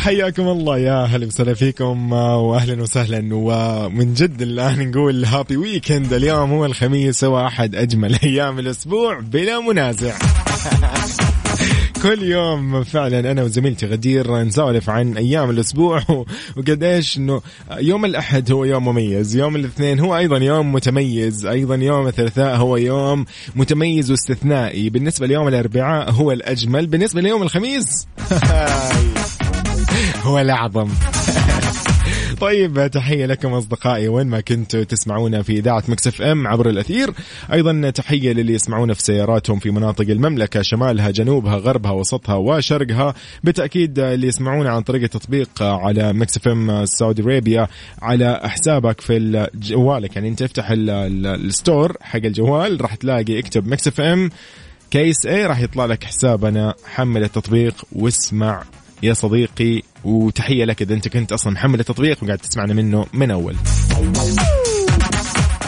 وحياكم الله يا هلا وسهلا فيكم واهلا وسهلا ومن جد الآن نقول هابي ويكند اليوم هو الخميس هو احد أجمل أيام الأسبوع بلا منازع. كل يوم فعلا أنا وزميلتي غدير نسولف عن أيام الأسبوع وقديش إنه يوم الأحد هو يوم مميز، يوم الاثنين هو أيضا يوم متميز، أيضا يوم الثلاثاء هو يوم متميز واستثنائي، بالنسبة ليوم الأربعاء هو الأجمل، بالنسبة ليوم الخميس هو الأعظم. طيب تحية لكم أصدقائي وين ما كنتوا تسمعونا في إذاعة Mix FM عبر الأثير. أيضا تحية للي يسمعونا في سياراتهم في مناطق المملكة شمالها جنوبها غربها وسطها وشرقها. بالتأكيد اللي يسمعونا عن طريق التطبيق على Mix FM Saudi Arabia على حسابك في جوالك يعني أنت افتح ال store حق الجوال راح تلاقي اكتب Mix FM KSA راح يطلع لك حسابنا حمل التطبيق واسمع يا صديقي وتحية لك إذا أنت كنت أصلا محمل التطبيق وقاعد تسمعنا منه من أول.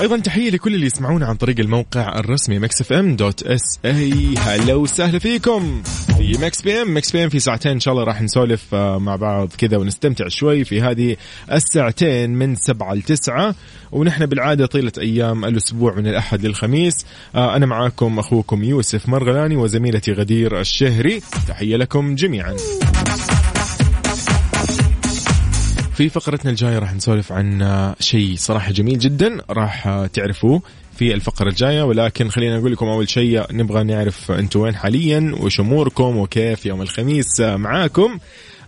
أيضا تحية لكل اللي يسمعونا عن طريق الموقع الرسمي SA هلا وسهلا فيكم في Mix PM. Mix PM في ساعتين إن شاء الله راح نسولف آه، مع بعض كذا ونستمتع شوي في هذه الساعتين من سبعة لتسعة ونحن بالعادة طيلة أيام الأسبوع من الأحد للخميس. آه، أنا معاكم أخوكم يوسف مرغلاني وزميلتي غدير الشهري. تحية لكم جميعا. في فقرتنا الجاية راح نسولف عن شيء صراحة جميل جدا راح تعرفوه في الفقرة الجاية. ولكن خلينا نقول لكم أول شيء نبغى نعرف أنتم وين حاليا وش أموركم وكيف يوم الخميس معاكم.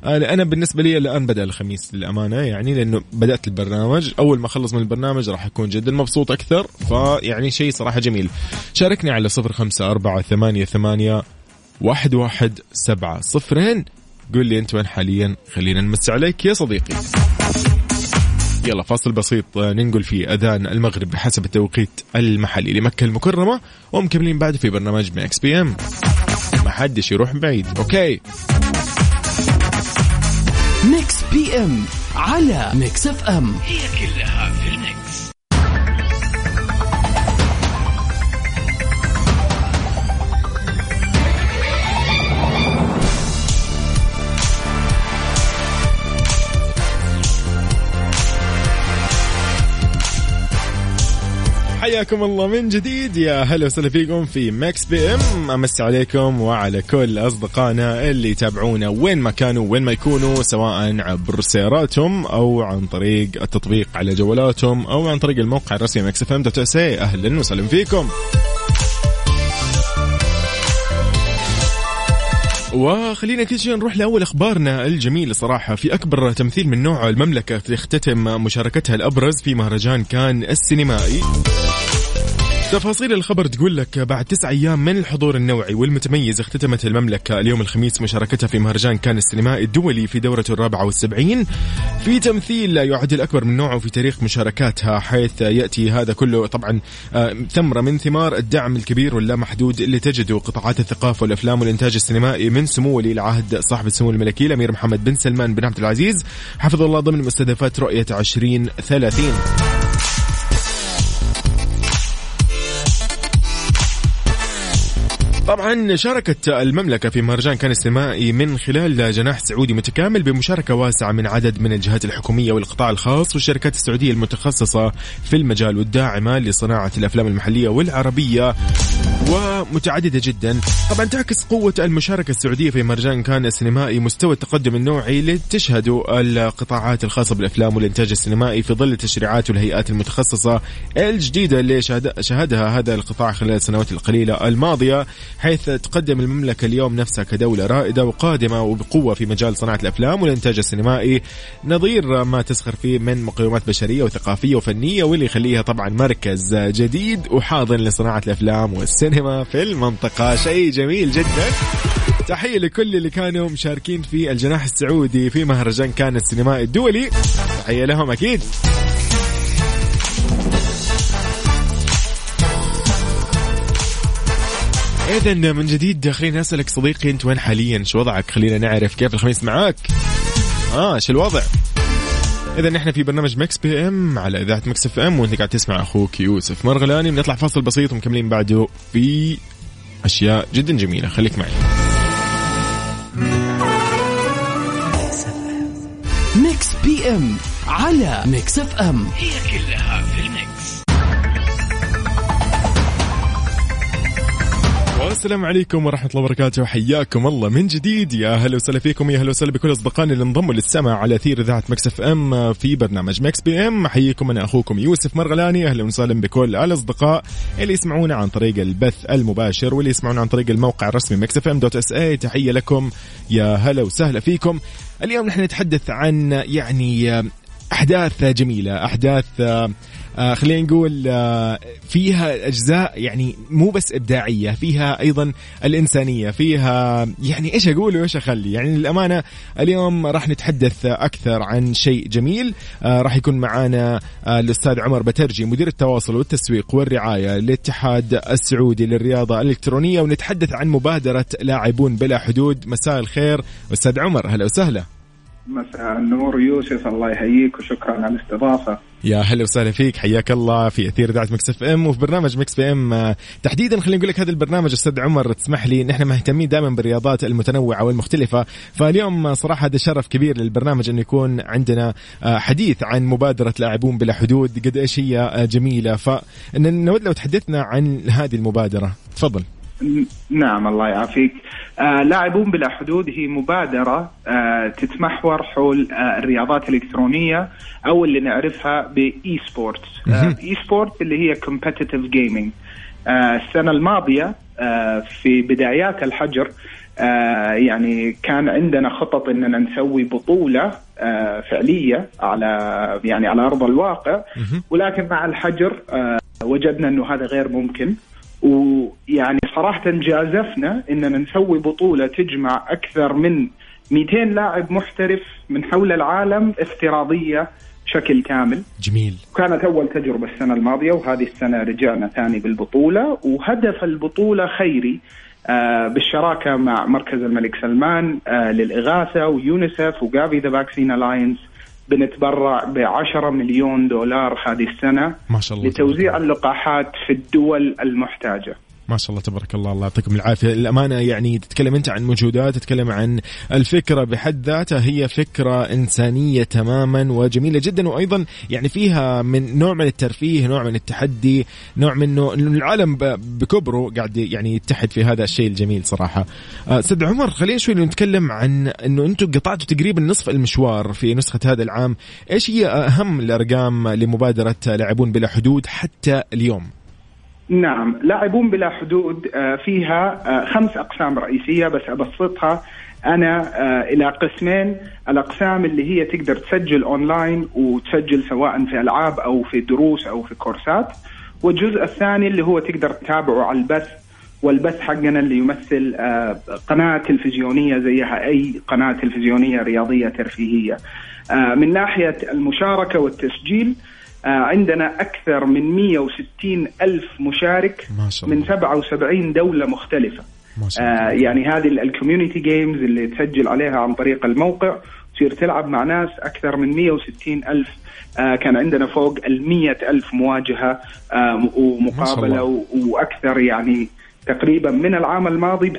أنا بالنسبة لي الآن بدأ الخميس للأمانة يعني لأنه بدأت البرنامج. أول ما أخلص من البرنامج راح أكون جدا مبسوط أكثر. فيعني شيء صراحة جميل. شاركني على صفر خمسة أربعة ثمانية ثمانية واحد واحد سبعة صفرين. قول لي أنت وين حاليا؟ خلينا نمس عليك يا صديقي. يلا فاصل بسيط. ننقل في أذان المغرب بحسب التوقيت المحلي لمكة المكرمة ومكملين بعد في برنامج Mix PM ما حدش يروح بعيد. okay. Mix PM على Mix FM هي كلها في ال mix. حياكم الله من جديد. يا هلا وسهلا فيكم في Mix PM. أمسي عليكم وعلى كل أصدقائنا اللي يتابعونا وين ما كانوا وين ما يكونوا سواء عبر سياراتهم أو عن طريق التطبيق على جوالاتهم أو عن طريق الموقع الرسمي Mix FM dot أهلا وسهلا فيكم. وخلينا كل شيء نروح لأول أخبارنا الجميله صراحة. في أكبر تمثيل من نوعه المملكة تختتم مشاركتها الأبرز في مهرجان كان السينمائي. تفاصيل الخبر تقول لك بعد تسع أيام من الحضور النوعي والمتميز اختتمت المملكة اليوم الخميس مشاركتها في مهرجان كان السينمائي الدولي في دورته الرابعة والسبعين. في تمثيل يعد الأكبر من نوعه في تاريخ مشاركاتها حيث يأتي هذا كله طبعا آه، ثمرة من ثمار الدعم الكبير واللامحدود اللي تجده قطاعات الثقافة والأفلام والإنتاج السينمائي من سمو ولي العهد صاحب السمو الملكي الأمير محمد بن سلمان بن عبد العزيز. حفظه الله ضمن مستهدفات رؤية 2030 طبعا شاركت المملكة في مهرجان كان السينمائي من خلال جناح سعودي متكامل بمشاركة واسعة من عدد من الجهات الحكومية والقطاع الخاص والشركات السعودية المتخصصة في المجال والداعمة لصناعة الأفلام المحلية والعربية ومتعددة جدا. طبعا تعكس قوة المشاركة السعودية في مهرجان كان السينمائي مستوى التقدم النوعي اللي القطاعات الخاصة بالأفلام والإنتاج السينمائي في ظل التشريعات والهيئات المتخصصة الجديدة اللي شهدها هذا القطاع خلال السنوات القليلة الماضية. حيث تقدم المملكة اليوم نفسها كدولة رائدة وقادمة وبقوة في مجال صناعة الأفلام والإنتاج السينمائي. نظير ما تسخر فيه من مقومات بشرية وثقافية وفنية واللي يخليها طبعا مركز جديد وحاضن لصناعة الأفلام والسينما في المنطقة. شيء جميل جدا. تحية لكل اللي كانوا مشاركين في الجناح السعودي في مهرجان كان السينمائي الدولي. تحية لهم أكيد. اذا من جديد خليني اسالك صديقي أنت وين حاليا؟ شو وضعك؟ خلينا نعرف كيف الخميس معاك. آه شو الوضع؟ اذا نحن في برنامج Mix PM على إذاعة Mix FM وأنت قاعد تسمع أخوك يوسف مرغلاني. بنطلع فاصل بسيط ومكملين بعده في أشياء جدا جميلة. خليك معي. Mix PM على Mix FM. هي كلها في ال mix. والسلام عليكم ورحمة الله وبركاته. حياكم الله من جديد. يا هلا وسهلا فيكم يا هلا وسهلا بكل أصدقائنا اللي انضموا للسمع على أثير إذاعة Mix FM في برنامج Mix PM. أحييكم أنا أخوكم يوسف مرغلاني. أهلا وسهلا بكل الأصدقاء اللي يسمعونا عن طريق البث المباشر واللي يسمعونا عن طريق الموقع الرسمي Mix FM dot SA تحية لكم. يا هلا وسهلا فيكم. اليوم نحن نتحدث عن يعني أحداث جميلة أحداث آه خلينا نقول آه فيها أجزاء يعني مو بس إبداعية فيها أيضا الإنسانية فيها يعني إيش أقول وإيش أخلي؟ يعني للأمانة اليوم راح نتحدث أكثر عن شيء جميل آه راح يكون معنا آه الأستاذ عمر بترجي مدير التواصل والتسويق والرعاية للاتحاد السعودي للرياضة الإلكترونية ونتحدث عن مبادرة لاعبون بلا حدود. مساء الخير أستاذ عمر هلا وسهلا. مساء النور يوسف الله يحييك وشكرا على الاستضافة. يا هلا وسهلا فيك حياك الله في أثير إذاعة Mix FM وفي برنامج Mix PM. تحديدا خلينا نقول لك هذا البرنامج أستاذ عمر تسمح لي نحن مهتمين دائما بالرياضات المتنوعة والمختلفة. فاليوم صراحة هذا شرف كبير للبرنامج انه يكون عندنا حديث عن مبادرة لاعبون بلا حدود قد إيش هي جميلة. فنود لو تحدثنا عن هذه المبادرة. تفضل. نعم الله يعافيك. آه لاعبون بلا حدود هي مبادرة آه تتمحور حول آه الرياضات الإلكترونية أو اللي نعرفها ب esports آه esport اللي هي competitive gaming آه السنة الماضية آه في بدايات الحجر آه يعني كان عندنا خطط إننا نسوي بطولة آه فعلية على يعني على أرض الواقع. ولكن مع الحجر آه وجدنا إنه هذا غير ممكن. ويعني صراحة جازفنا إننا نسوي بطولة تجمع أكثر من 200 لاعب محترف من حول العالم افتراضية بشكل كامل. جميل. كانت أول تجربة السنة الماضية وهذه السنة رجعنا ثاني بالبطولة. وهدف البطولة خيري آه بالشراكة مع مركز الملك سلمان آه للإغاثة ويونيسف و Gavi the Vaccine Alliance بنتبرع ب 10 مليون دولار هذه السنة ما شاء الله لتوزيع اللقاحات في الدول المحتاجة. ما شاء الله تبارك الله الله يعطيكم العافية. الأمانة يعني تتكلم أنت عن مجهودات تتكلم عن الفكرة بحد ذاتها. هي فكرة إنسانية تماما وجميلة جدا وأيضا يعني فيها من نوع من الترفيه نوع من التحدي نوع منه العالم بكبره قاعد يعني يتحد في هذا الشيء الجميل صراحة. أستاذ عمر خلينا شوي نتكلم عن إنه أنتم قطعتوا تقريبا نصف المشوار في نسخة هذا العام. إيش هي أهم الأرقام لمبادرة لاعبون بلا حدود حتى اليوم؟ نعم لاعبون بلا حدود فيها خمس أقسام رئيسية بس أبسطها. أنا إلى قسمين. الأقسام اللي هي تقدر تسجل أونلاين وتسجل سواء في ألعاب أو في دروس أو في كورسات. والجزء الثاني اللي هو تقدر تتابعه على البث والبث حقنا اللي يمثل قناة تلفزيونية زيها أي قناة تلفزيونية رياضية ترفيهية. من ناحية المشاركة والتسجيل عندنا أكثر من 160 ألف مشارك ما شاء الله. من 77 دولة مختلفة ما شاء الله. آه يعني هذه ال community games اللي تسجل عليها عن طريق الموقع تصير تلعب مع ناس أكثر من 160 ألف آه كان عندنا فوق ال ألف مواجهة آه ومقابلة وأكثر يعني تقريبا من العام الماضي ب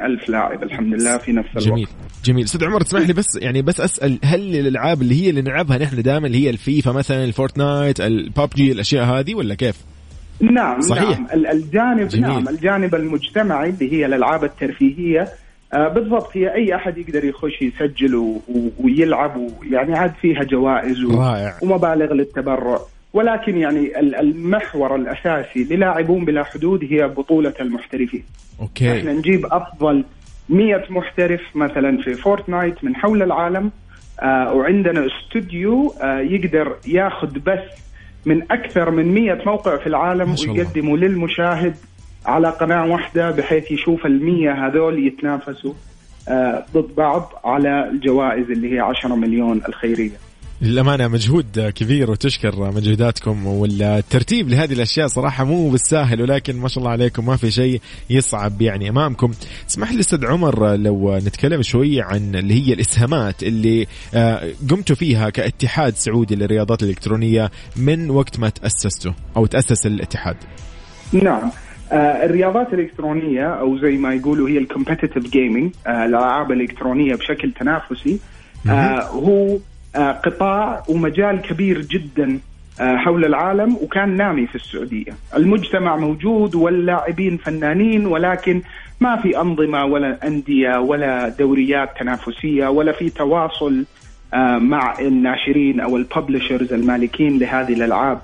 ألف لاعب الحمد لله في نفس الوقت جميل جميل أستاذ عمر تسمح لي بس يعني بس أسأل هل الألعاب اللي هي اللي نلعبها نحن دائما اللي هي الفيفا مثلا ال Fortnite الببجي الأشياء هذه ولا كيف؟ نعم صحيح. نعم الجانب جميل. نعم الجانب المجتمعي اللي هي الألعاب الترفيهية آه بالضبط هي أي أحد يقدر يخش يسجل ويلعب ويعني عاد فيها جوائز و- رائع. ومبالغ للتبرع ولكن يعني ال- المحور الأساسي للاعبون بلا حدود هي بطولة المحترفين إحنا okay نجيب أفضل 100 محترف مثلا في Fortnite من حول العالم آه وعندنا استوديو آه يقدر ياخذ بث من أكثر من 100 موقع في العالم. ويقدمه للمشاهد على قناة واحدة بحيث يشوف ال100 هذول يتنافسوا آه ضد بعض على الجوائز اللي هي 10 مليون الخيرية. للأمانة مجهود كبير وتشكر مجهوداتكم والترتيب لهذه الأشياء صراحة مو بالساهل ولكن ما شاء الله عليكم ما في شيء يصعب يعني أمامكم. اسمح لي أستاذ عمر لو نتكلم شوية عن اللي هي الإسهامات اللي آه، قمتوا فيها كاتحاد سعودي للرياضات الإلكترونية من وقت ما تأسستوا أو تأسس الاتحاد؟ نعم. آه الرياضات الإلكترونية أو زي ما يقولوا هي ال competitive gaming آه الألعاب الإلكترونية بشكل تنافسي هو قطاع ومجال كبير جدا آه حول العالم وكان نامي في السعودية، المجتمع موجود واللاعبين فنانين ولكن ما في أنظمة ولا أندية ولا دوريات تنافسية ولا في تواصل آه مع الناشرين أو الببلشرز المالكين لهذه الألعاب.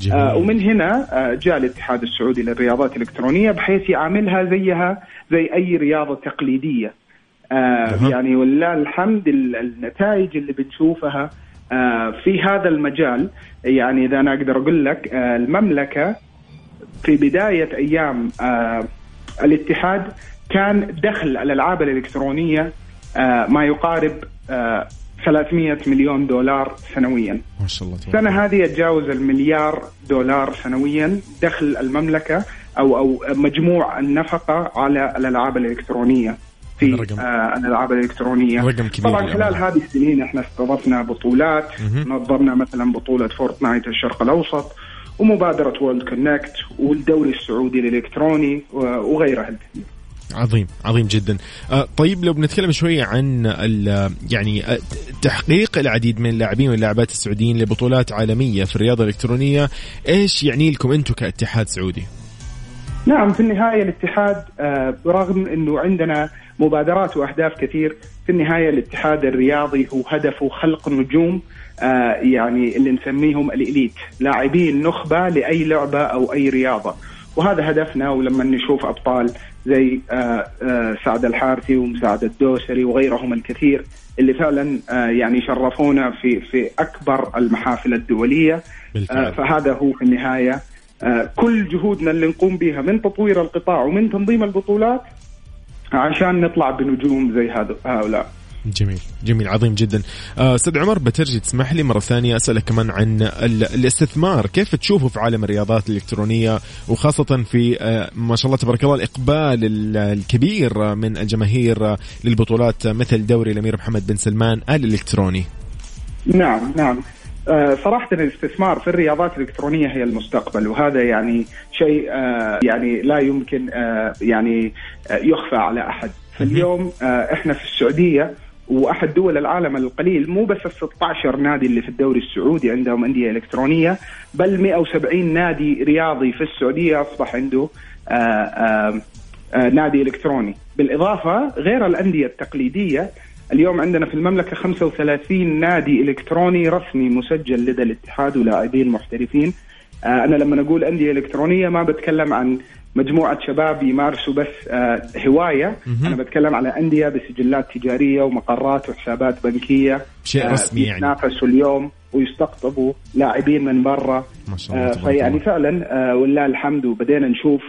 جميل. آه ومن هنا آه جاء الاتحاد السعودي للرياضات الإلكترونية بحيث يعاملها زيها زي أي رياضة تقليدية. آه. يعني ولله الحمد ال- النتائج اللي بنشوفها آه في هذا المجال يعني إذا أنا أقدر أقول لك آه المملكة في بداية أيام آه الاتحاد كان دخل الألعاب الإلكترونية آه ما يقارب آه 300 مليون دولار سنويا. ما شاء الله السنة هذه يتجاوز المليار دولار سنويا دخل المملكة أو أو مجموع النفقة على الألعاب الإلكترونية في. آه الألعاب الإلكترونية رقم كبير طبعا. خلال هذه السنين إحنا استضفنا بطولات. نظمنا مثلا بطولة فورتنايت الشرق الأوسط ومبادرة World Connect والدوري السعودي الإلكتروني و- وغيرها الكثير عظيم عظيم جدا آه، طيب لو بنتكلم شوية عن يعني آه، تحقيق العديد من اللاعبين واللاعبات السعوديين لبطولات عالمية في الرياضة الإلكترونية إيش يعني لكم أنتم كاتحاد سعودي نعم في النهاية الاتحاد آه، برغم أنه عندنا مبادرات وأهداف كثير في النهاية الاتحاد الرياضي هو هدفه خلق نجوم آه، يعني اللي نسميهم الإليت لاعبين نخبة لأي لعبة أو أي رياضة وهذا هدفنا ولما نشوف أبطال زي آه، سعد الحارثي ومساعد الدوسري وغيرهم الكثير اللي فعلا يعني شرفونا في في أكبر المحافل الدولية بالفعل. فهذا هو في النهاية كل جهودنا اللي نقوم بها من تطوير القطاع ومن تنظيم البطولات عشان نطلع بنجوم زي هذا هؤلاء. جميل جميل عظيم جدا. آه، أستاذ عمر بترجي تسمح لي مرة ثانية أسألك كمان عن ال- الاستثمار. كيف تشوفه في عالم الرياضات الإلكترونية وخاصة في آه، ما شاء الله تبارك الله الإقبال ال- الكبير من الجماهير للبطولات مثل دوري الأمير محمد بن سلمان الالكتروني نعم نعم. صراحة الاستثمار في الرياضات الإلكترونية هي المستقبل وهذا يعني شيء آه، يعني لا يمكن آه، يعني آه، يخفى على أحد. فاليوم آه، إحنا في السعودية وأحد دول العالم القليل مو بس ال 16 نادي اللي في الدوري السعودي عندهم أندية إلكترونية بل 170 نادي رياضي في السعودية أصبح عنده آه، آه، آه، نادي إلكتروني. بالإضافة غير الأندية التقليدية اليوم عندنا في المملكة 35 نادي إلكتروني رسمي مسجل لدى الاتحاد ولاعبين محترفين آه، أنا لما أقول أندية إلكترونية ما بتكلم عن مجموعة شباب يمارسوا بس آه، هواية. أنا بتكلم على أندية بسجلات تجارية ومقرات وحسابات بنكية شيء آه، رسمي يعني. يتنافسوا اليوم ويستقطبوا لاعبين من برا. ما شاء الله فيعني. فعلا ولله الحمد وبدينا نشوف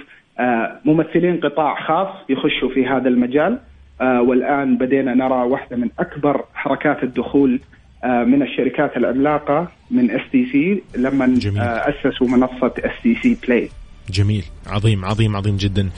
ممثلين قطاع خاص يخشوا في هذا المجال. آه، والآن بدينا نرى واحدة من أكبر حركات الدخول آه، من الشركات العملاقة من STC لما جميل. آه، أسسوا منصة STC Play جميل. عظيم عظيم عظيم جدا.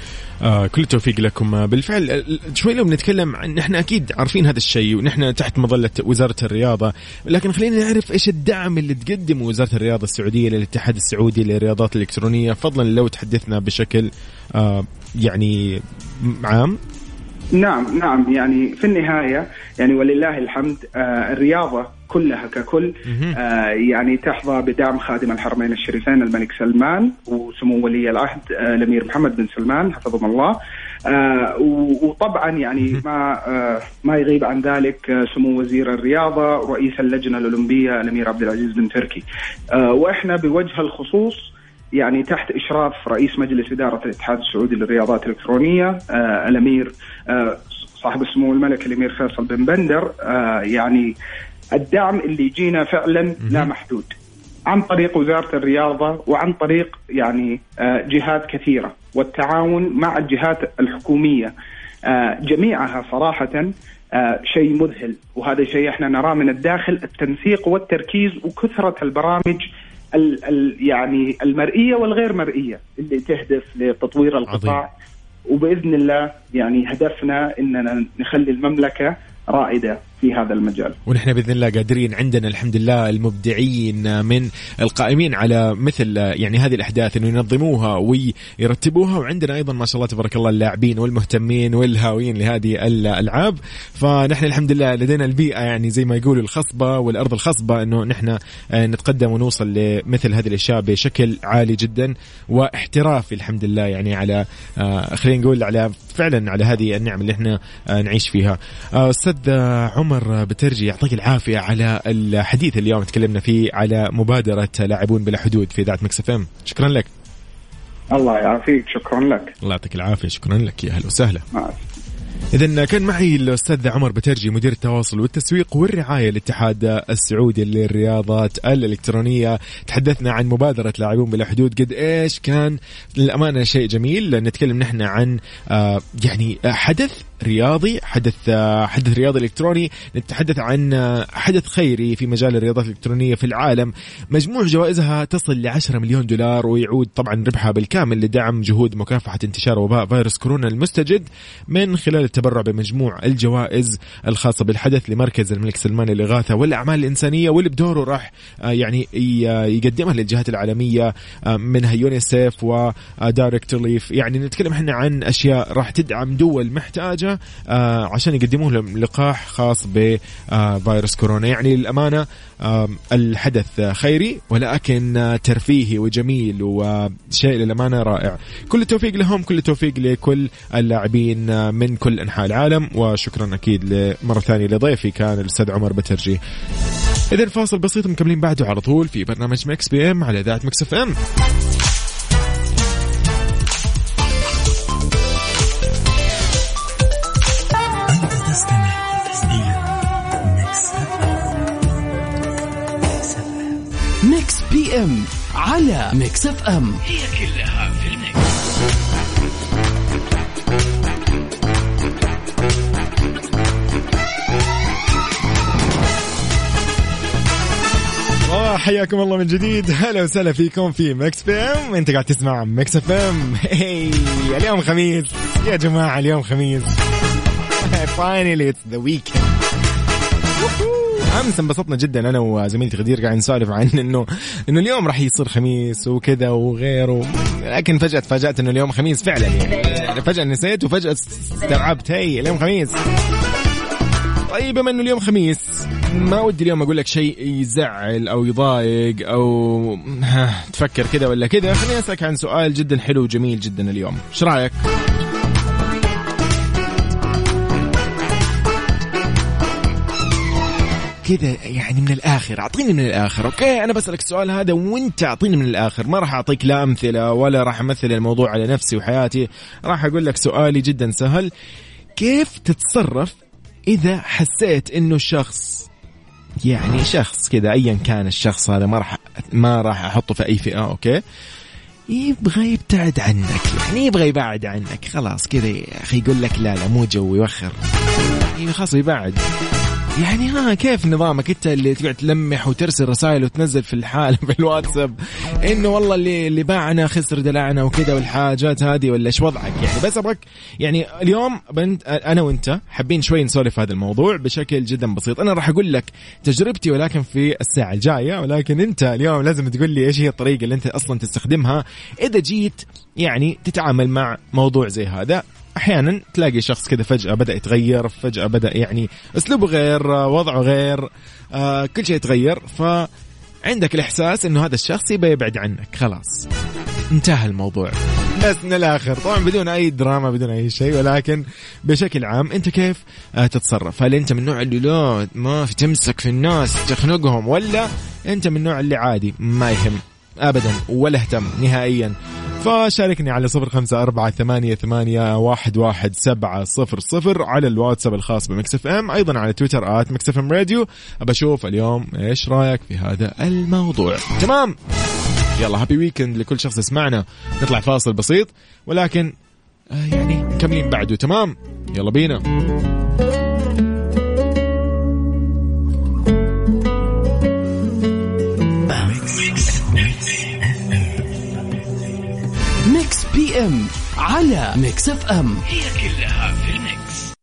آه كل التوفيق لكم. بالفعل شوي لو بنتكلم عن نحن أكيد عارفين هذا الشيء ونحن تحت مظلة وزارة الرياضة لكن خلينا نعرف إيش الدعم اللي تقدمه وزارة الرياضة السعودية للاتحاد السعودي للرياضات الإلكترونية فضلا لو تحدثنا بشكل آه يعني عام. نعم نعم. يعني في النهاية يعني ولله الحمد آه الرياضة كلها ككل آه يعني تحظى بدعم خادم الحرمين الشريفين الملك سلمان وسمو ولي العهد آه الأمير محمد بن سلمان حفظهم الله. آه وطبعا يعني ما آه ما يغيب عن ذلك آه سمو وزير الرياضة رئيس اللجنة الأولمبية الأمير عبد العزيز بن تركي. آه وإحنا بوجه الخصوص يعني تحت إشراف رئيس مجلس إدارة الاتحاد السعودي للرياضات الإلكترونية آه الأمير آه صاحب السمو الملك الأمير فيصل بن بندر. آه يعني الدعم اللي يجينا فعلا لا محدود. عن طريق وزارة الرياضة وعن طريق يعني آه جهات كثيرة. والتعاون مع الجهات الحكومية آه جميعها صراحة آه شيء مذهل. وهذا شيء إحنا نراه من الداخل التنسيق والتركيز وكثرة البرامج ال ال يعني المرئية والغير مرئية اللي تهدف لتطوير القطاع عظيم. وبإذن الله يعني هدفنا إننا نخلي المملكة رائدة في هذا المجال. ونحن بإذن الله قادرين عندنا الحمد لله المبدعين من القائمين على مثل يعني هذه الأحداث إنه ينظموها ويرتبوها. وعندنا أيضا ما شاء الله تبارك الله اللاعبين والمهتمين والهاويين لهذه الألعاب. فنحن الحمد لله لدينا البيئة يعني زي ما يقولوا الخصبة والأرض الخصبة إنه نحن نتقدم ونوصل لمثل هذه الأشياء بشكل عالي جدا واحترافي الحمد لله يعني على آه، خلينا نقول على فعلا على هذه النعم اللي إحنا آه، نعيش فيها. آه، أستاذ عمر بترجي يعطيك العافية على الحديث اليوم تكلمنا فيه على مبادرة لاعبون بلا حدود في إذاعة مكس إم. شكرا لك. الله يعافيك شكرا لك. الله يعطيك العافية شكرا لك. يا أهلا وسهلا. إذا كان معي الأستاذ عمر بترجي مدير التواصل والتسويق والرعاية الاتحاد السعودي للرياضات الإلكترونية. تحدثنا عن مبادرة لاعبون بلا حدود قد إيش كان؟ للأمانة شيء جميل. نتكلم نحن عن آه، يعني حدث رياضي حدث آه، حدث رياضي إلكتروني. نتحدث عن آه، حدث خيري في مجال الرياضات الإلكترونية في العالم. مجموع جوائزها تصل ل 10 مليون دولار ويعود طبعا ربحها بالكامل لدعم جهود مكافحة انتشار وباء فيروس كورونا المستجد من خلال التبرع بمجموع الجوائز الخاصة بالحدث لمركز الملك سلمان للإغاثة والأعمال الإنسانية. واللي بدوره راح آه، يعني يقدمها للجهات العالمية منها يونيسيف و Direct Relief يعني نتكلم إحنا عن أشياء راح تدعم دول محتاجة. آه عشان يقدموا لهم لقاح خاص بفيروس كورونا. يعني للأمانة آه الحدث خيري ولكن ترفيهي وجميل وشيء للأمانة رائع. كل التوفيق لهم كل التوفيق لكل اللاعبين من كل أنحاء العالم. وشكرا أكيد مره ثانية لضيفي كان الأستاذ عمر بترجي. اذا فاصل بسيط مكملين بعده على طول في برنامج Mix PM على اذاعه Mix FM. PM على Mix FM. هي كلها في ال Mix. حياكم الله من جديد. هلا وسهلا فيكم في Mix PM. أنت قاعد تسمع Mix FM. هي اليوم خميس. يا جماعة اليوم خميس. finally it's the weekend أمس انبسطنا جدا أنا وزميلتي غدير قاعد نسولف عن إنه إنه اليوم راح يصير خميس وكذا وغيره لكن فجأة تفاجأت إنه اليوم خميس فعلا يعني. فجأة نسيت وفجأة استوعبت هي اليوم خميس. طيب بما إنه اليوم خميس ما ودي اليوم أقول لك شيء يزعل أو يضايق أو تفكر كذا ولا كذا. خليني أسألك عن سؤال جدا حلو وجميل جدا اليوم. إيش رأيك؟ كذا يعني من الآخر. أعطيني من الآخر أوكي؟ أنا بسألك السؤال هذا وأنت أعطيني من الآخر. ما راح أعطيك لا أمثلة ولا راح أمثل الموضوع على نفسي وحياتي. راح أقول لك سؤالي جدا سهل. كيف تتصرف إذا حسيت إنه الشخص يعني شخص كذا ايا كان الشخص هذا ما راح ما راح أحطه في أي فئة okay؟ يبغى يبتعد عنك. يعني يبغى يبعد عنك. خلاص كذا يا أخي يقول لك لا لا مو جو يوخر. يعني خلاص يبعد. يعني ها كيف نظامك انت اللي تقعد تلمح وترسل رسائل وتنزل في الحال في الواتساب؟ إنه والله اللي اللي باعنا خسر دلعنا وكذا والحاجات هذه ولا إيش وضعك يعني؟ بس ابغاك يعني اليوم بنت أنا وأنت حابين شوي نسولف هذا الموضوع بشكل جدا بسيط. أنا راح أقول لك تجربتي ولكن في الساعة الجاية. ولكن أنت اليوم لازم تقول لي إيش هي الطريقة اللي أنت أصلا تستخدمها إذا جيت يعني تتعامل مع موضوع زي هذا أحيانا تلاقي شخص كذا فجأة بدأ يتغير فجأة بدأ يعني أسلوبه غير وضعه غير آه كل شيء يتغير فعندك الإحساس إنه هذا الشخص يبى يبعد عنك. خلاص انتهى الموضوع. بس من الآخر طبعا بدون أي دراما بدون أي شيء ولكن بشكل عام أنت كيف آه تتصرف؟ هل أنت من النوع اللي لا ما في تمسك في الناس تخنقهم ولا أنت من النوع اللي عادي ما يهم؟ ابدا ولا اهتم نهائيا. فشاركني على صفر خمسة أربعة ثمانية, ثمانية واحد, واحد سبعة صفر صفر على الواتساب الخاص ب Mix FM أيضا على تويتر at Mix FM Radio. أشوف اليوم إيش رأيك في هذا الموضوع. تمام. يلا happy weekend لكل شخص يسمعنا. نطلع فاصل بسيط ولكن آه يعني مكملين بعده؟ تمام. يلا بينا. PM على Mix FM. هي كلها في ال Mix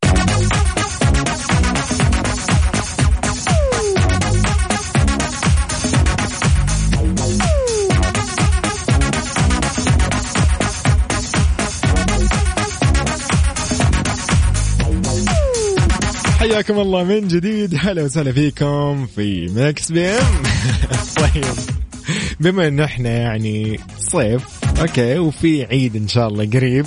حياكم الله من جديد. هلا وسهلا فيكم في Mix PM. طيب بما إن إحنا يعني صيف okay وفي عيد إن شاء الله قريب.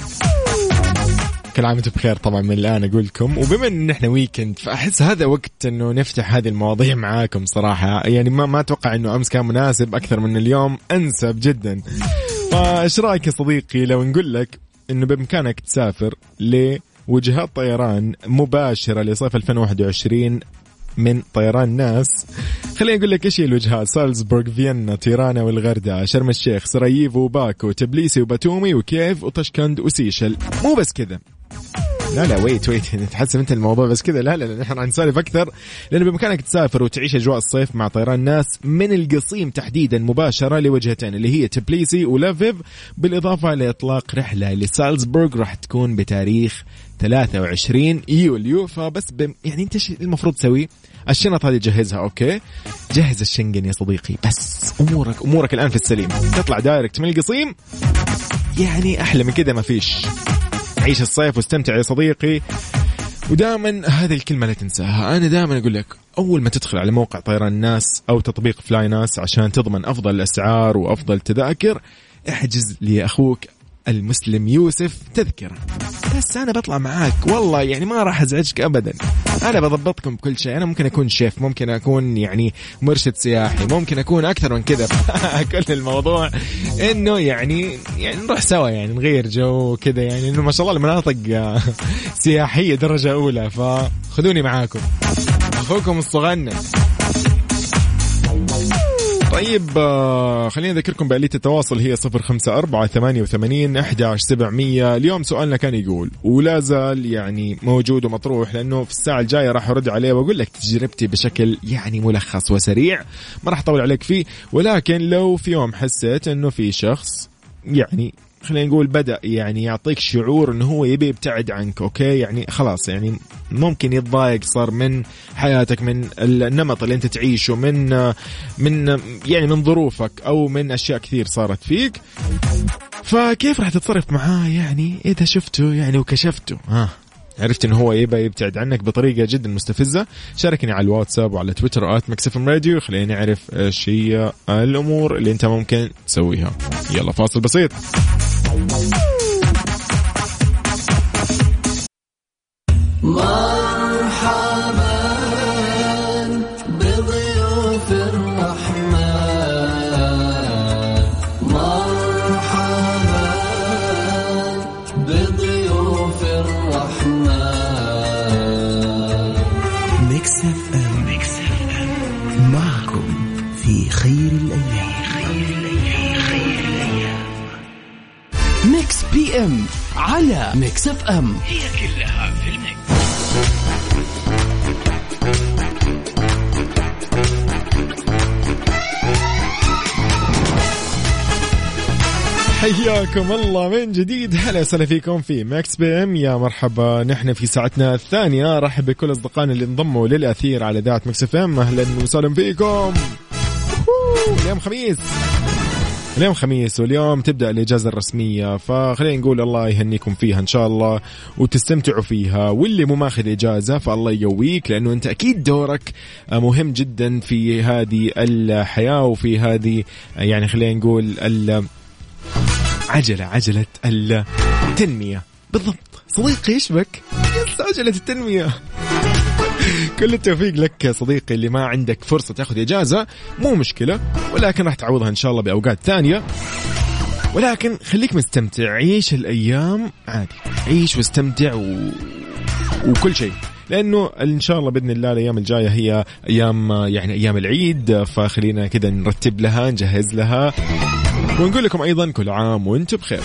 كل عام وأنتم بخير طبعا من الآن أقول لكم. وبما إن إحنا weekend فأحس هذا وقت إنه نفتح هذه المواضيع معاكم صراحة. يعني ما ما أتوقع إنه أمس كان مناسب أكثر من اليوم. أنسب جدا. فإيش رأيك يا صديقي لو نقول لك إنه بإمكانك تسافر لوجهات طيران مباشرة لصيف 2021 من طيران ناس. خليني أقول لك إيش هي الوجهات. سالزبورغ فيينا تيرانا والغردقه شرم الشيخ سراييفو وباكو تبليسي وباتومي وكييف وطشقند وسيشل. مو بس كذا. لا لا wait wait تحسب أنت الموضوع بس كذا. لا لا نحن نسالف أكثر. لأنه بإمكانك تسافر وتعيش أجواء الصيف مع طيران ناس من القصيم تحديدا مباشرة لوجهتين اللي هي تبليسي ولفيف. بالإضافة لإطلاق رحلة لسالزبورغ راح تكون بتاريخ 23 يوليو. فبس بم يعني أنت إيش المفروض تسوي؟ الشنط هذه تجهزها okay؟ جهز الشنجن يا صديقي بس امورك أمورك الآن في السليم. تطلع direct من القصيم. يعني أحلى من كذا ما فيش. عيش الصيف واستمتع يا صديقي. ودائما هذه الكلمة لا تنساها. أنا دائما أقول لك أول ما تدخل على موقع طيران ناس أو تطبيق flynas عشان تضمن أفضل الأسعار وأفضل تذاكر احجز لأخوك المسلم يوسف تذكرة. بس أنا بطلع معاك. والله يعني ما راح أزعجك أبدا. أنا بضبطكم بكل شيء. أنا ممكن أكون شيف ممكن أكون يعني مرشد سياحي ممكن أكون أكثر من كذا. كل الموضوع إنه يعني يعني نروح سوا يعني نغير جو كذا يعني إنه ما شاء الله المناطق سياحية درجة أولى. فخذوني معاكم. أخوكم الصغنن. طيب آه، خلينا نذكركم بآلية التواصل هي صفر خمسة أربعة ثمانية وثمانين أحداش سبعمية. اليوم سؤالنا كان يقول ولا زال يعني موجود ومطروح؟ لأنه في الساعة الجاية راح أرد عليه وأقول لك تجربتي بشكل يعني ملخص وسريع ما راح أطول عليك فيه. ولكن لو في يوم حسيت أنه في شخص يعني خلينا نقول بدأ يعني يعطيك شعور انه هو يبي يبتعد عنك أوكي؟ يعني خلاص يعني ممكن يتضايق صار من حياتك من النمط اللي أنت تعيشه من من يعني من ظروفك أو من أشياء كثير صارت فيك. فكيف راح تتصرف معاه يعني إذا شفته يعني وكشفته؟ ها. عرفت إنه هو يبى يبتعد عنك بطريقة جدا مستفزة. شاركني على الواتساب وعلى تويتر آت مكسف راديو. خليني نعرف إيش هي الأمور اللي أنت ممكن تسويها. يلا فاصل بسيط. أم. هي كلها في ال mix. حياكم الله من جديد. هلا وسهلا فيكم في Mix PM. يا مرحبا. نحن في ساعتنا الثانية. رحب بكل أصدقائنا اللي انضموا للأثير على إذاعة Mix FM. أهلا وسهلا فيكم. اليوم خميس. اليوم خميس واليوم تبدأ الإجازة الرسمية فخلينا نقول الله يهنيكم فيها إن شاء الله وتستمتعوا فيها. واللي مو ماخذ إجازة فالله يقويك لأنه أنت أكيد دورك مهم جدا في هذه الحياة وفي هذه يعني خلينا نقول عجلة عجلة التنمية. بالضبط. صديقي إيش بك؟ يس عجلة التنمية. كل التوفيق لك يا صديقي اللي ما عندك فرصة تاخذ إجازة مو مشكلة ولكن راح تعوضها إن شاء الله بأوقات ثانية. ولكن خليك مستمتع عيش الأيام عادي عيش واستمتع و... وكل شيء. لأنه إن شاء الله بإذن الله الأيام الجاية هي أيام يعني أيام العيد فخلينا كذا نرتب لها نجهز لها ونقول لكم أيضا كل عام وأنتم بخير.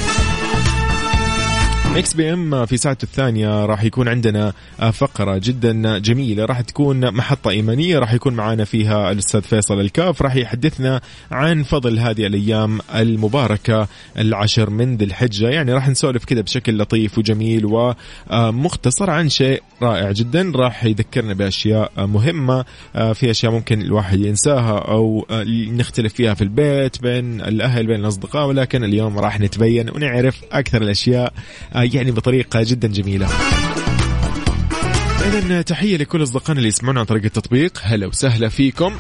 إكس بي إم في ساعته الثانية راح يكون عندنا فقرة جدا جميلة. راح تكون محطة إيمانية راح يكون معنا فيها الأستاذ فيصل الكاف. راح يحدثنا عن فضل هذه الأيام المباركة العشر من ذي الحجة. يعني راح نسولف كذا بشكل لطيف وجميل ومختصر عن شيء رائع جدا. راح يذكرنا بأشياء مهمة في أشياء ممكن الواحد ينساها أو نختلف فيها في البيت بين الأهل بين الأصدقاء. ولكن اليوم راح نتبين ونعرف أكثر الأشياء يعني بطريقة جدا جميلة. إذا تحية لكل أصدقائنا اللي يسمعونا عن طريق التطبيق. هلا وسهلا فيكم.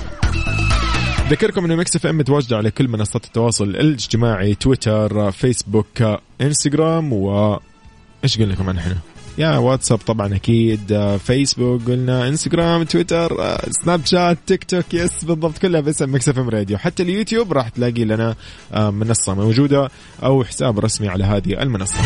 ذكركم انه Mix FM متواجدة على كل منصات التواصل الاجتماعي تويتر فيسبوك إنستغرام و إيش قلنا كمان إحنا؟ يا واتساب طبعا أكيد فيسبوك قلنا إنستغرام تويتر سناب شات تيك توك yes بالضبط كلها باسم Mix FM Radio. حتى اليوتيوب راح تلاقي لنا منصة موجودة أو حساب رسمي على هذه المنصة.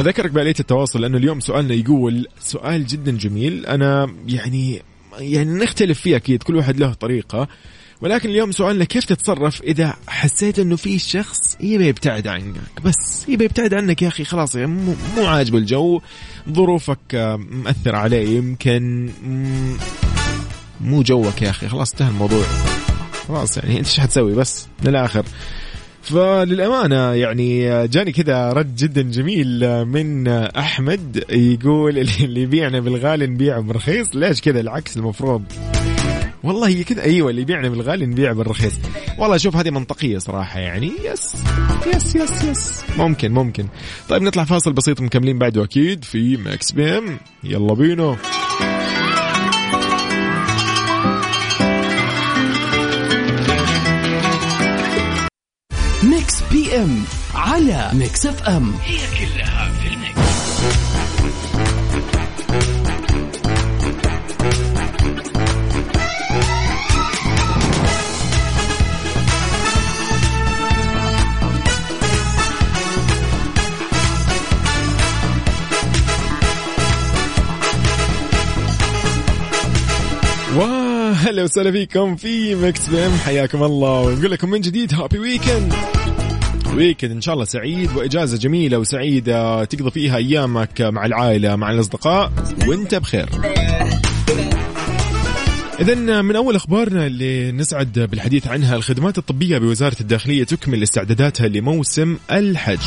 أذكرك بآلية التواصل لأنه اليوم سؤالنا يقول سؤال جدا جميل. أنا يعني يعني نختلف فيه أكيد كل واحد له طريقة. ولكن اليوم سؤالنا كيف تتصرف إذا حسيت إنه في شخص يبي يبتعد عنك؟ بس يبي يبتعد عنك يا أخي خلاص يعني مو, عاجبه الجو. ظروفك مأثر عليه يمكن مو جوك يا أخي خلاص انتهى الموضوع. خلاص يعني انت إيش حتسوي؟ بس من الآخر فللأمانة يعني جاني كذا رد جدا جميل من أحمد يقول اللي يبيعنا بالغالي نبيعه بالرخيص. ليش كذا؟ العكس المفروض. والله هي كذا أيوه اللي يبيعنا بالغالي نبيع بالرخيص. والله شوف هذه منطقية صراحة يعني. yes yes yes yes. ممكن ممكن. طيب نطلع فاصل بسيط مكملين بعده أكيد في Mix PM يلا بينا. PM على Mix FM هي كلها في ال mix. وهلا وسهلا فيكم في Mix PM حياكم الله. ونقول لكم من جديد happy weekend weekend إن شاء الله سعيد وإجازة جميلة وسعيدة تقضي فيها أيامك مع العائلة مع الأصدقاء وأنت بخير إذا من أول أخبارنا اللي نسعد بالحديث عنها الخدمات الطبية بوزارة الداخلية تكمل استعداداتها لموسم الحج.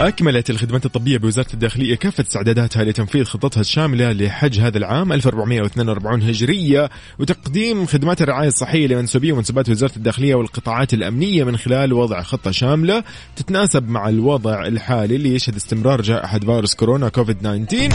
أكملت الخدمات الطبية بوزارة الداخلية كافة استعداداتها لتنفيذ خطتها الشاملة لحج هذا العام 1442 هجرية وتقديم خدمات الرعاية الصحية لمنسوبي ومنسوبات وزارة الداخلية والقطاعات الأمنية من خلال وضع خطة شاملة تتناسب مع الوضع الحالي اللي يشهد استمرار جائحة فيروس كورونا كوفيد 19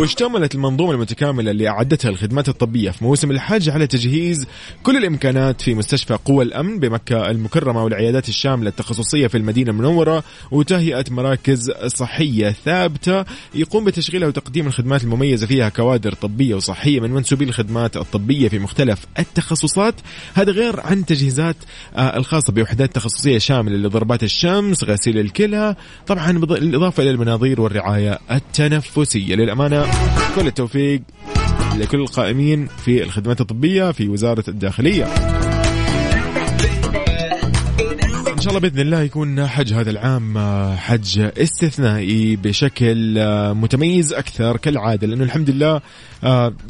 واشتملت المنظومة المتكاملة اللي أعدتها الخدمات الطبية في موسم الحج على تجهيز كل الإمكانات في مستشفى قوى الأمن بمكة المكرمة والعيادات الشاملة التخصصية في المدينة المنورة وتهيئة مراكز مراكز صحية ثابتة يقوم بتشغيلها وتقديم الخدمات المميزة فيها كوادر طبية وصحية من منسوبي الخدمات الطبية في مختلف التخصصات. هذا غير عن تجهيزات الخاصة بوحدات تخصصية شاملة لضربات الشمس غسيل الكلى طبعا بالإضافة إلى المناظير والرعاية التنفسية. للأمانة كل التوفيق لكل القائمين في الخدمات الطبية في وزارة الداخلية. شاء الله بإذن الله يكون حج هذا العام حج استثنائي بشكل متميز أكثر كالعادة لأنه الحمد لله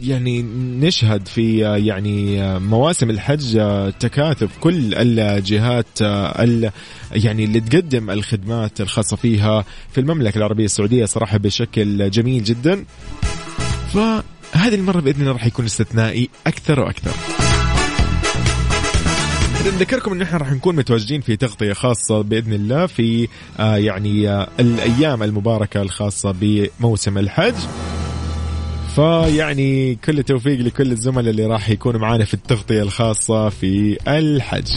يعني نشهد في يعني مواسم الحج تكاثف كل الجهات يعني اللي تقدم الخدمات الخاصة فيها في المملكة العربية السعودية صراحة بشكل جميل جدا. فهذه المرة بإذن الله راح يكون استثنائي أكثر وأكثر. نذكركم أن إحنا راح نكون متواجدين في تغطية خاصة بإذن الله في آه يعني آه الأيام المباركة الخاصة بموسم الحج فيعني كل التوفيق لكل الزملاء اللي راح يكونوا معانا في التغطية الخاصة في الحج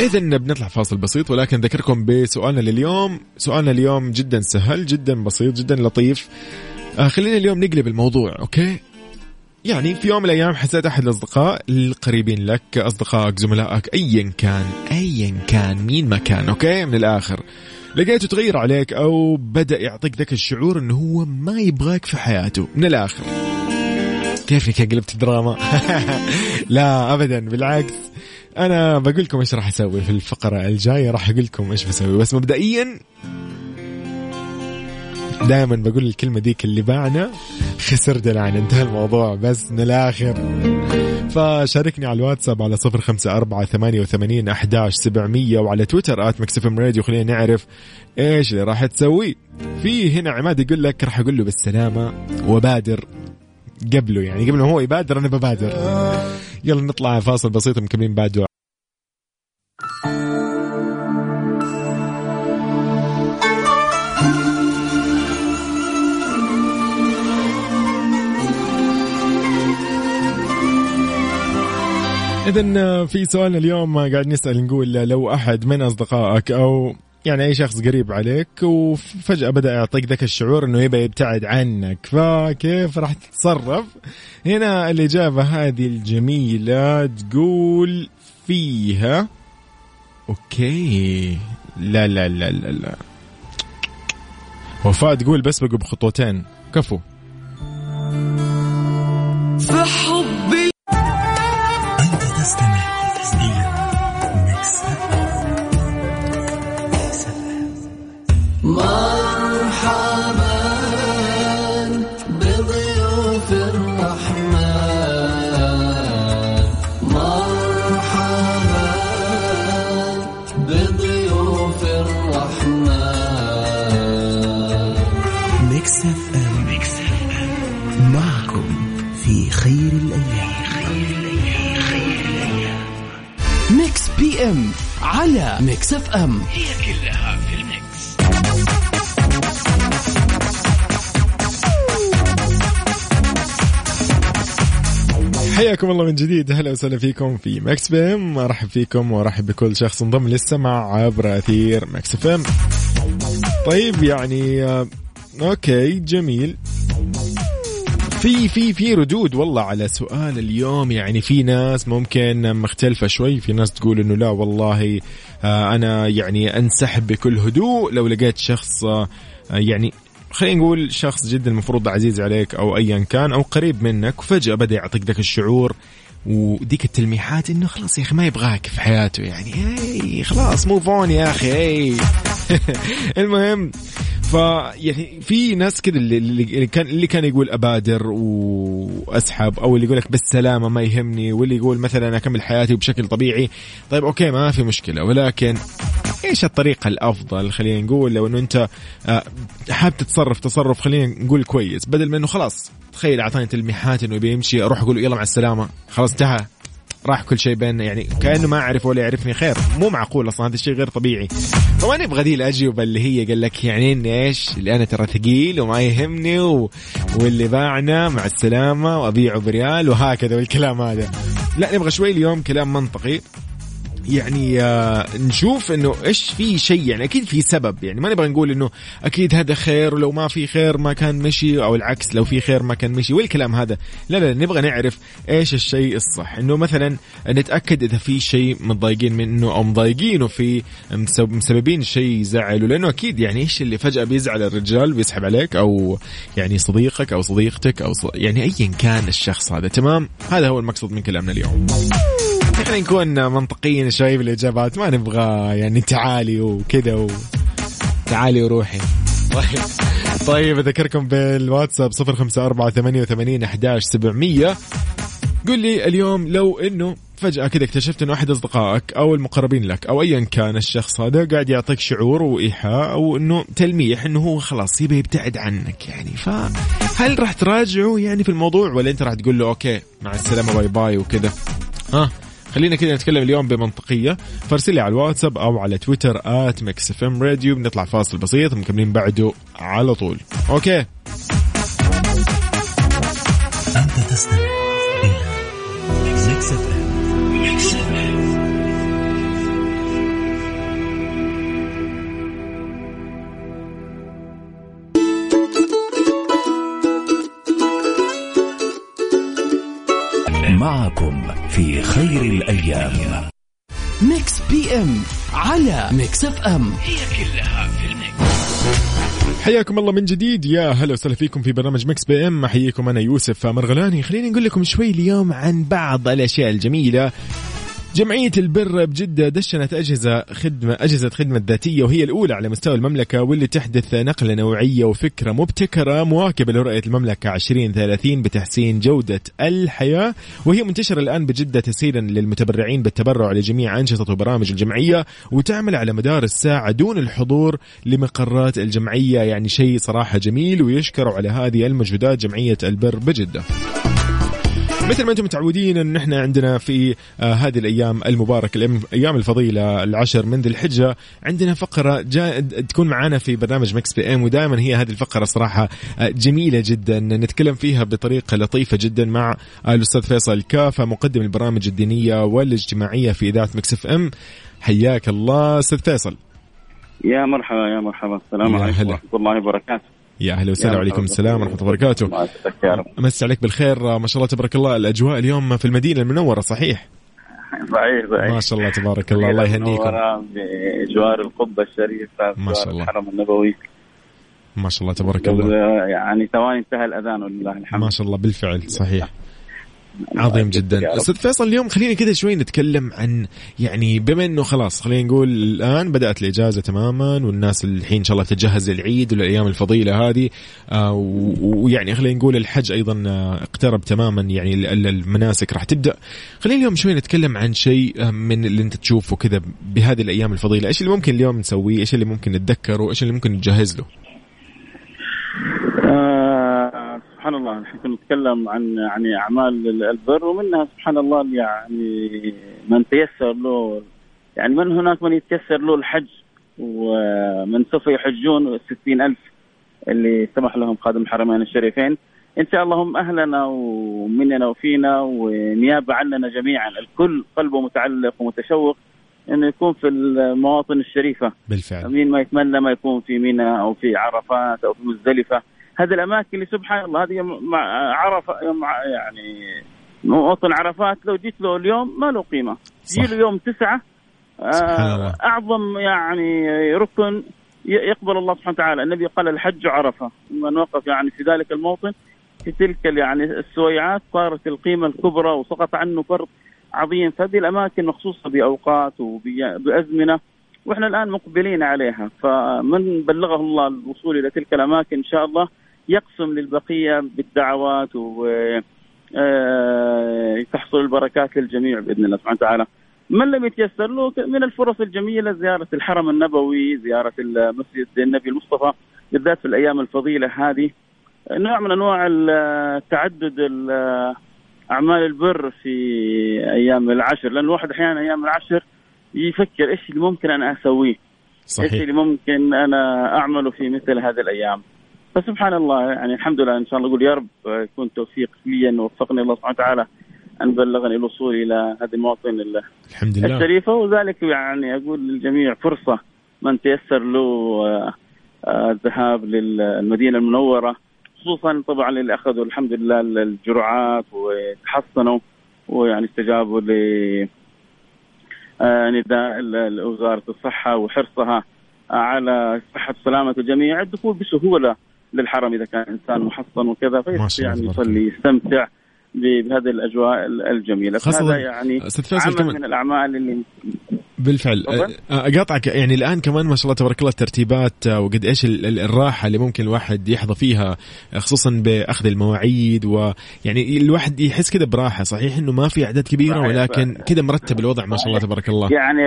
إذا بنطلع فاصل بسيط ولكن ذكركم بسؤالنا لليوم، سؤالنا اليوم جدا سهل، جدا بسيط، جدا لطيف. آه خلينا اليوم نقلب الموضوع، okay؟ يعني في يوم من الأيام حسيت أحد الأصدقاء القريبين لك أصدقائك زملائك ايا كان ايا كان مين ما كان okay؟ من الآخر. لقيته تغير عليك أو بدأ يعطيك ذاك الشعور إنه هو ما يبغاك في حياته. من الآخر. كيفك قلبت دراما؟ لا ابدا. بالعكس. أنا بقول لكم إيش راح أسوي في الفقرة الجاية راح أقول لكم إيش بسوي. بس مبدئيا دائما بقول الكلمة ديك اللي باعنا خسر دلعنا انتهى الموضوع بس من الآخر. فشاركني على الواتساب على صفر خمسة أربعة ثمانية وثمانين أحداش سبعمية وعلى تويتر at Mix FM Radio. خلينا نعرف إيش اللي راح تسوي. في هنا عماد يقول لك راح أقول له بالسلامة وبادر. قبله يعني قبل ما هو يبادر أنا ببادر. يلا نطلع فاصل بسيط مكملين بعده إذا في سؤالنا اليوم قاعد نسأل نقول لو أحد من أصدقائك أو يعني أي شخص قريب عليك وفجأة بدأ يعطيك ذاك الشعور إنه يبى يبتعد عنك فكيف راح تتصرف؟ هنا الإجابة هذه الجميلة تقول فيها أوكي لا لا لا لا لا. وفاء تقول بس بقوا بخطوتين. كفو. Mix FM Mix FM. معكم في خير الأيام. Mix PM على Mix FM. حياكم الله من جديد. أهلا وسهلا فيكم في Mix PM أرحب فيكم وأرحب بكل شخص انضم للسمع عبر أثير Mix PM طيب يعني آه، okay جميل. في في في ردود والله على سؤال اليوم. يعني في ناس ممكن مختلفة شوي. في ناس تقول إنه لا والله آه، أنا يعني أنسحب بكل هدوء لو لقيت شخص آه، يعني خلينا نقول شخص جدا المفروض عزيز عليك أو ايا كان أو قريب منك وفجأة بدأ يعطيك ذاك الشعور وديك التلميحات إنه خلاص يا أخي ما يبغاك في حياته يعني. هي خلاص move on يا أخي هي المهم فيعني في ناس كذا اللي, اللي كان اللي كان يقول أبادر وأسحب أو اللي يقول لك بالسلامة ما يهمني واللي يقول مثلا أكمل حياتي بشكل طبيعي. طيب أوكي ما في مشكلة. ولكن إيش الطريقة الأفضل؟ خلينا نقول لو إنه أنت آه، حاب تتصرف تصرف خلينا نقول كويس بدل ما إنه خلاص تخيل أعطاني تلميحات إنه يبي يمشي أروح أقول له يلا مع السلامة خلاص انتهى. راح كل شيء بيننا يعني كأنه ما أعرف ولا يعرفني خير. مو معقول أصلا هذا الشيء غير طبيعي. فما نبغى دي الاجوبه اللي هي قال لك يعني إني إيش؟ اللي أنا ترى ثقيل وما يهمني و... واللي باعنا مع السلامة وابيعه بريال وهكذا والكلام هذا. لا نبغى شوي اليوم كلام منطقي. يعني آه نشوف إنه إيش في شيء يعني أكيد في سبب يعني ما نبغى نقول إنه أكيد هذا خير ولو ما في خير ما كان مشي أو العكس لو في خير ما كان مشي والكلام هذا. لا لا نبغى نعرف إيش الشيء الصح. إنه مثلا نتأكد إذا في شيء متضايقين منه أو مضايقينه في مسب- مسببين شيء يزعله لأنه أكيد يعني إيش اللي فجأة بيزعل الرجال بيسحب عليك أو يعني صديقك أو صديقتك أو ص... يعني ايا كان الشخص هذا. تمام؟ هذا هو المقصود من كلامنا اليوم. خلينا نكون منطقيين شوي بالإجابات ما نبغى يعني تعالي وكذا و... تعالي وروحي طيب. طيب أذكركم بالواتساب صفر خمسة أربعة ثمانية وثمانين أحداش سبعمية. قل لي اليوم لو إنه فجأة كذا اكتشفت إنه أحد أصدقائك أو المقربين لك أو ايا كان الشخص هذا قاعد يعطيك شعور وإيحاء أو إنه تلميح إنه هو خلاص يبي يبتعد عنك يعني. فهل راح تراجعه يعني في الموضوع ولا أنت راح تقول له okay مع السلامة bye bye وكذا؟ ها؟ خلينا كذا نتكلم اليوم بمنطقية. فارسل لي على الواتساب أو على تويتر at Mix FM Radio بنطلع فاصل بسيط مكملين بعده على طول. okay. أنت تستمع إلى Mix FM معكم في خير الأيام. Mix PM على Mix FM حياكم الله من جديد. يا هلا وسهلا فيكم في برنامج Mix PM أحييكم أنا يوسف مرغلاني خليني نقول لكم شوي اليوم عن بعض الأشياء الجميلة جمعية البر بجدة دشنت أجهزة خدمة أجهزة خدمة ذاتية وهي الأولى على مستوى المملكة واللي تحدث نقلة نوعية وفكرة مبتكرة مواكبة لرؤية المملكة 2030 بتحسين جودة الحياة وهي منتشرة الآن بجدة تسهيلا للمتبرعين بالتبرع لجميع أنشطة وبرامج الجمعية وتعمل على مدار الساعة دون الحضور لمقرات الجمعية يعني شيء صراحة جميل ويشكروا على هذه المجهودات جمعية البر بجدة. مثل ما أنتم متعودين ان إحنا عندنا في آه هذه الأيام المباركة الأيام الفضيلة العشر من ذي الحجة عندنا فقرة جا تكون معنا في برنامج Mix PM ودائما هي هذه الفقرة صراحة آه جميلة جدا. نتكلم فيها بطريقة لطيفة جدا مع آه الأستاذ فيصل كافة مقدم البرامج الدينية والاجتماعية في إذاعة Mix FM. حياك الله أستاذ فيصل. يا مرحبا يا مرحبا. السلام عليكم ورحمة الله وبركاته. يا أهلا وسهلا وعليكم السلام ورحمة الله وبركاته. مسي عليك بالخير. ما شاء الله تبارك الله الأجواء اليوم في المدينة المنورة صحيح؟ صحيح صحيح ما شاء الله تبارك الله الله يهنيكم. بجوار القبة الشريفه ما شاء الله. الحرم النبوي. ما شاء الله تبارك الله. يعني ثواني انتهى الأذان ولله الحمد ما شاء الله بالفعل صحيح. عظيم جدا. أستاذ فيصل اليوم خلينا كذا شوي نتكلم عن يعني بما إنه خلاص خلينا نقول الآن بدأت الإجازة تماما والناس الحين إن شاء الله تتجهز للعيد والايام الفضيلة هذه آه ويعني خلينا نقول الحج أيضا اقترب تماما يعني المناسك راح تبدأ. خلينا اليوم شوي نتكلم عن شيء من اللي أنت تشوفه كذا بهذه الأيام الفضيلة. إيش اللي ممكن اليوم نسويه؟ إيش اللي ممكن نتذكره؟ إيش اللي ممكن نجهز له آه سبحان الله نحن نتكلم عن يعني أعمال البر ومنها سبحان الله يعني من تيسر له يعني من هناك من يتيسر له الحج ومن سوف يحجون الستين ألف اللي سمح لهم خادم الحرمين الشريفين. إن شاء الله هم أهلنا ومننا وفينا ونيابة عننا جميعا. الكل قلبه متعلق ومتشوق إنه يكون في المواطن الشريفة. بالفعل. مين ما يتمنى ما يكون في منى أو في عرفات أو في مزدلفة. هذه الأماكن اللي سبحان الله هذه مع عرفه يعني مواطن عرفات لو جيت له اليوم ما له قيمة. تجي له يوم تسعة سبحان الله. أعظم يعني ركن يقبل الله سبحانه وتعالى. النبي قال الحج عرفة. من وقف يعني في ذلك الموطن. في تلك يعني السويعات صارت القيمة الكبرى وسقط عنه فرض عظيم. فهذه الأماكن مخصوصة بأوقات وبازمنه وإحنا الآن مقبلين عليها. فمن بلغه الله الوصول إلى تلك الأماكن إن شاء الله يقسم للبقية بالدعوات و تحصل البركات للجميع بإذن الله سبحانه وتعالى. من لم يتيسر له من الفرص الجميلة زيارة الحرم النبوي، زيارة مسجد النبي المصطفى بالذات في الأيام الفضيلة هذه. نوع من أنواع تعدد أعمال البر في أيام العشر لأن الواحد أحيانا أيام العشر يفكر إيش اللي ممكن أنا أسويه. صحيح. إيش اللي ممكن أنا أعمله في مثل هذه الأيام. فسبحان الله يعني الحمد لله إن شاء الله أقول يا رب يكون توفيق لي ان وفقني الله سبحانه وتعالى أن بلغني الوصول إلى هذه المواطن الحمد لله. الشريفة. وذلك يعني أقول للجميع فرصة من تيسر له الذهاب للمدينة المنورة خصوصا طبعا اللي أخذوا الحمد لله الجرعات وتحصنوا ويعني استجابوا ل نداء وزارة الصحة وحرصها على صحة وسلامة الجميع. الدخول بسهولة للحرم إذا كان إنسان محصن وكذا فيستطيع يعني يصلي يستمتع. بهذه الأجواء الجميلة. خاصة يعني عمل كمان. من الأعمال اللي بالفعل. أقاطعك. يعني الآن كمان ما شاء الله تبارك الله الترتيبات وقد إيش الراحة اللي ممكن الواحد يحظى فيها خصوصا بأخذ المواعيد ويعني الواحد يحس كذا براحة. صحيح إنه ما في أعداد كبيرة ولكن كذا مرتب الوضع ما شاء الله تبارك الله. يعني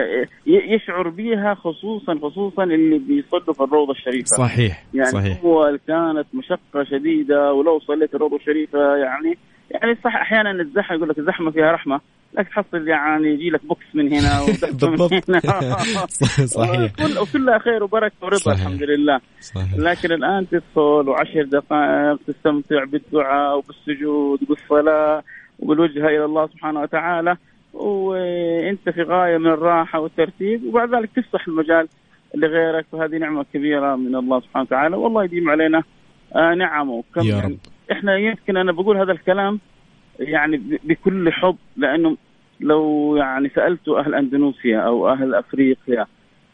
يشعر بها خصوصا خصوصا اللي بيصلوا في الروضة الشريفة. صحيح يعني صحيح. هو كانت مشقة شديدة ولو صليت الروضة الشريفة يعني يعني صح أحيانا الزحمة يقول لك الزحمه فيها رحمة لك تحصل يعني يجي لك بوكس من هنا بالضبط من هنا. صحيح. وكلها خير وبركة ورضا. الحمد لله صحيح. لكن الآن تدخل وعشر دقائق تستمتع بالدعاء وبالسجود وبالصلاة وبالوجهه إلى الله سبحانه وتعالى وأنت في غاية من الراحة والترتيب وبعد ذلك تفتح المجال لغيرك وهذه نعمة كبيرة من الله سبحانه وتعالى والله يديم علينا آه نعمة. كم يا رب. إحنا يمكن أنا بقول هذا الكلام يعني بكل حب لأنه لو يعني سالتوا أهل أندونيسيا أو أهل أفريقيا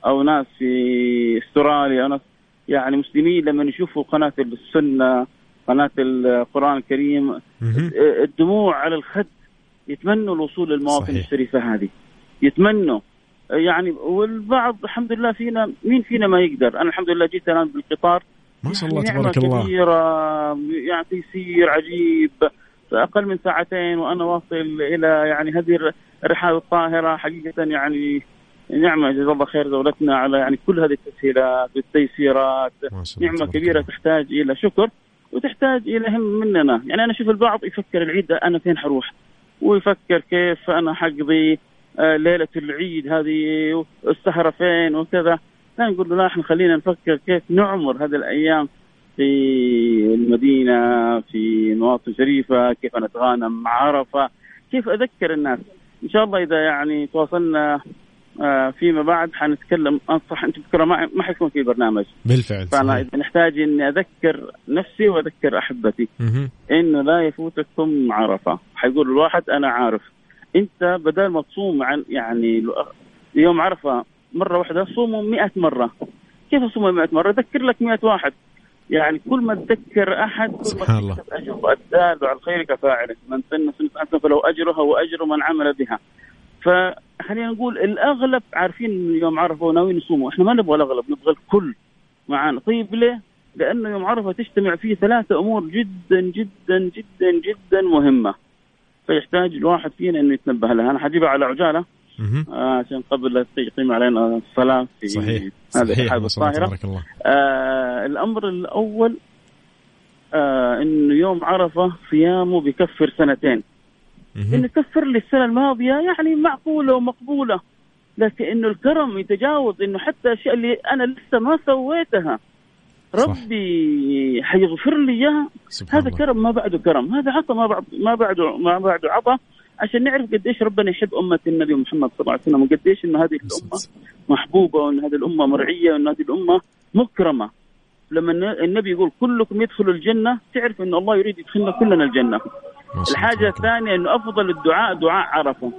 أو ناس في أستراليا أو ناس يعني مسلمين لما يشوفوا قناة السنة قناة القرآن الكريم. الدموع على الخد يتمنوا الوصول للمواطن. الشريفة هذه يتمنوا يعني والبعض الحمد لله فينا مين فينا ما يقدر أنا الحمد لله جيت الآن بالقطار ما شاء الله يعني تبارك الله. كبيرة يعني تيسير عجيب. أقل من ساعتين وأنا واصل إلى يعني هذه الرحلة الطاهرة حقيقة يعني نعمة. جزا الله خير دولتنا على يعني كل هذه التسهيلات والتيسيرات كبيرة الله. تحتاج إلى شكر وتحتاج إلى هم مننا. يعني أنا أشوف البعض يفكر العيد أنا فين حروح؟ ويفكر كيف أنا حقضي آه، ليلة العيد هذه السهرة فين وكذا. لا نقول له لا إحنا خلينا نفكر كيف نعمر هذه الأيام في المدينة في مواطن شريفة كيف نتغانم مع عرفة كيف أذكر الناس. إن شاء الله إذا يعني تواصلنا آه، فيما بعد حنتكلم أنصح انت بكره ما ما حيكون في برنامج. بالفعل فأنا. إذا نحتاج إني أذكر نفسي وأذكر أحبتي. إنه لا يفوتكم عرفة. حيقول الواحد أنا عارف. أنت بدل ما تصوم عن يعني يوم عرفة مرة واحدة صوموا 100 مرة. كيف اصوم 100 مرة؟ اذكر لك 100 واحد. يعني كل ما تذكر أحد كل سبحان ما الله. تكسب اجر الدال على الخير كفاعله. من سن سنة فلو أجرها وأجر من عمل بها. فخلينا نقول الأغلب عارفين يوم عرفة وناويين يصوموا. إحنا ما نبغى الأغلب نبغى الكل معانا. طيب ليه؟ لأنه يوم عرفة تجتمع فيه ثلاثة أمور جدا جدا جدا جدا مهمة. فيحتاج الواحد فينا إنه يتنبه لها. أنا حجيبها على عجالة. آه عشان قبل لا يقيم علينا. الصلاه في صحيح. صحيح الطاهره تبارك الله. آه الأمر الأول آه انه يوم عرفة صيامه بكفر سنتين. انه كفر لي السنة الماضية يعني معقولة ومقبولة. لكن إنه الكرم يتجاوز إنه حتى الاشياء اللي أنا لسه ما سويتها. ربي حيغفر لي إياها. هذا الله. كرم ما بعده كرم. هذا عطى ما بعد ما بعده ما بعده عطى عشان نعرف قديش ربنا يحب أمة النبي محمد صلى الله عليه وسلم وقديش انه هذه الأمة محبوبة وإن هذه الأمة مرعية وإن هذه الأمة مكرمة. لما الن- النبي يقول كلكم يدخلوا الجنة تعرف إن الله يريد يدخلنا كلنا الجنة. الحاجة. الثانية إنه أفضل الدعاء دعاء عرفة.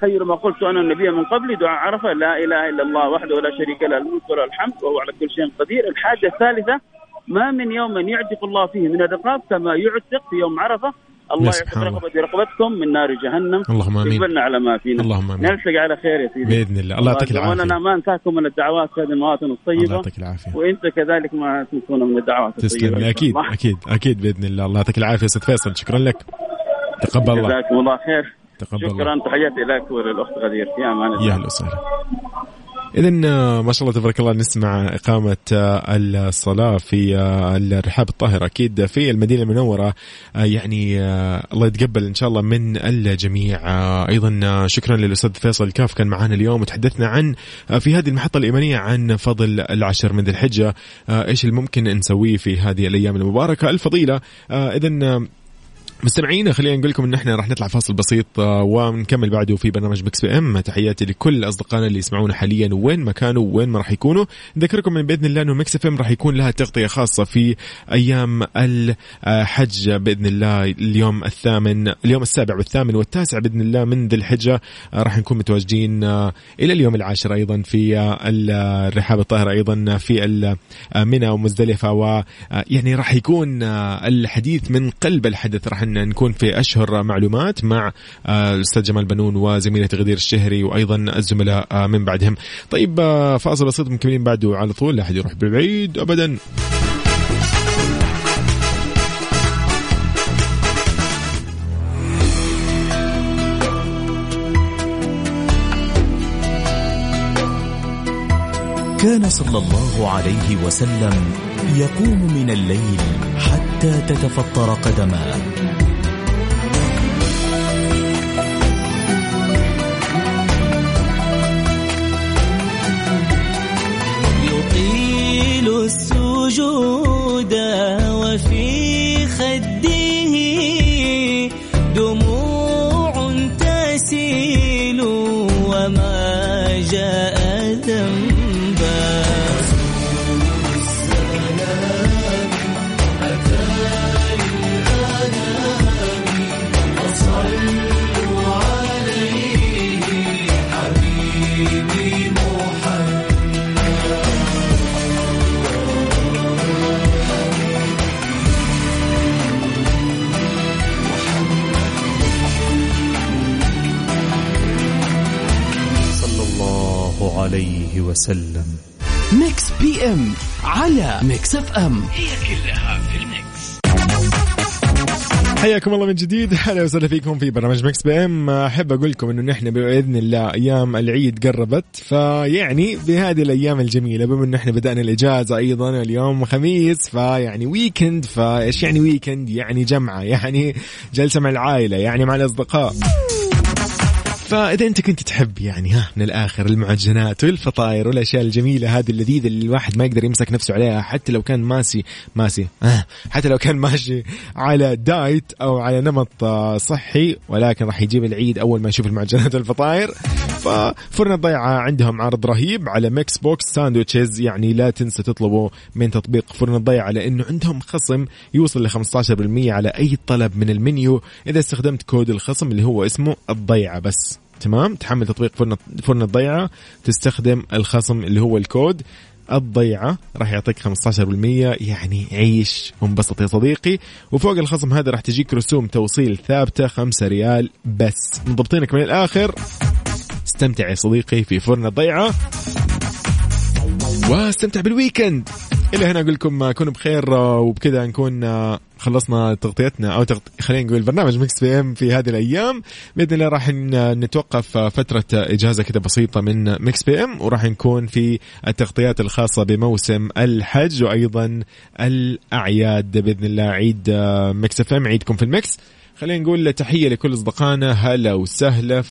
خير ما قلت أنا النبي من قبلي دعاء عرفة لا إله إلا الله وحده لا شريك له الملك وله الحمد وهو على كل شيء قدير. الحاجة الثالثة ما من يوم يعتق الله فيه من الرقاب كما يعتق في يوم عرفة. الله الله. رقبتي. رقبتكم من نار جهنم. اللهم آمين. يقبلنا على ما فينا. اللهم آمين. نلتقي على خير يا سيدي. بإذن الله. الله يعطيك وأنا العافية. ما أنساكم من الدعوات في هذه المواطن الله الطيبه يعطيك العافية. وإنت كذلك ما تنسون من الدعوات تسلم لي. أكيد الله. أكيد أكيد بإذن الله. الله يعطيك العافية أستاذ فيصل. شكرا لك. تقبل الله. جزاكم الله خير. تقبل الله. شكرا. تحياتي لك وللأخت غدير. في أمان الله. يا أهلا وسهلا. إذا ما شاء الله تبارك الله نسمع إقامة آه، الصلاة في آه، الرحاب الطاهرة أكيد في المدينة المنورة. آه، يعني آه، الله يتقبل إن شاء الله من الجميع. آه، آه، شكرا للأستاذ فيصل كاف كان معنا اليوم وتحدثنا عن آه، في هذه المحطة الإيمانية عن فضل العشر من ذي الحجة. آه، إيش اللي ممكن نسويه في هذه الأيام المباركة الفضيلة؟ إذا مستمعينا خلينا نقول لكم إن إحنا راح نطلع فاصل بسيط آه، ونكمل بعده في برنامج Mix PM. تحياتي لكل أصدقائنا اللي يسمعونا حاليا وين ما كانوا وين ما راح يكونوا. نذكركم من بإذن الله إنه Mix FM راح يكون لها تغطية خاصة في أيام الحج بإذن الله اليوم الثامن اليوم السابع والثامن والتاسع بإذن الله من ذي الحجة. آه، راح نكون متواجدين آه، إلى اليوم العاشر أيضا في الرحاب الطاهره أيضا في منى ومزدلفة ويعني راح يكون الحديث من قلب الحدث. راح نكون في أشهر معلومات مع آه، الأستاذ جمال بنون وزميلتي غدير الشهري وأيضا الزملاء آه، من بعدهم. طيب آه، فاصل بسيط مكملين بعده على طول لا أحد يروح بعيد ابدا. كان صلى الله عليه وسلم يقوم من الليل حتى تتفطر قدماه وفي وسلم. Mix PM على Mix FM. حياكم الله من جديد. أهلا وسهلا فيكم في برنامج Mix PM. أحب أقول لكم إنه نحن بإذن الله أيام العيد قربت. فيعني بهذه الأيام الجميلة بما انه إحنا بدأنا الإجازة أيضا اليوم خميس فيعني weekend فإيش يعني weekend يعني جمعة يعني جلسة مع العائلة يعني مع الأصدقاء. فإذا أنت كنت تحب يعني ها من الآخر المعجنات والفطاير والأشياء الجميلة هذه اللذيذة اللي الواحد ما يقدر يمسك نفسه عليها حتى لو كان ماسي ماسي آه حتى لو كان ماشي على diet أو على نمط صحي ولكن راح يجيب العيد أول ما يشوف المعجنات والفطاير. ففرن الضيعه عندهم عرض رهيب على mix box sandwiches. يعني لا تنسى تطلبوا من تطبيق فرن الضيعه لأنه عندهم خصم يوصل ل 15% على أي طلب من المنيو. إذا استخدمت كود الخصم اللي هو اسمه الضيعة بس. تمام؟ تحمل تطبيق فرن فرن الضيعه تستخدم الخصم اللي هو الكود الضيعة. راح يعطيك 15% يعني عيش وانبسط يا صديقي. وفوق الخصم هذا راح تجيك رسوم توصيل ثابتة 5 ريال بس. مضبطينك من الآخر؟ استمتع يا صديقي في فرن الضيعة. واستمتع بال weekend. إلى هنا أقول لكم كونوا بخير آه، وبكذا نكون آه، خلصنا تغطيتنا أو تغط... خلينا نقول برنامج Mix PM في هذه الأيام. بإذن الله راح نتوقف آه، فترة إجازة كذا بسيطة من Mix PM وراح نكون في التغطيات الخاصة بموسم الحج وأيضا الأعياد. بإذن الله عيد آه، Mix FM عيدكم في ال Mix خلينا نقول تحية لكل أصدقائنا هلا وسهلا.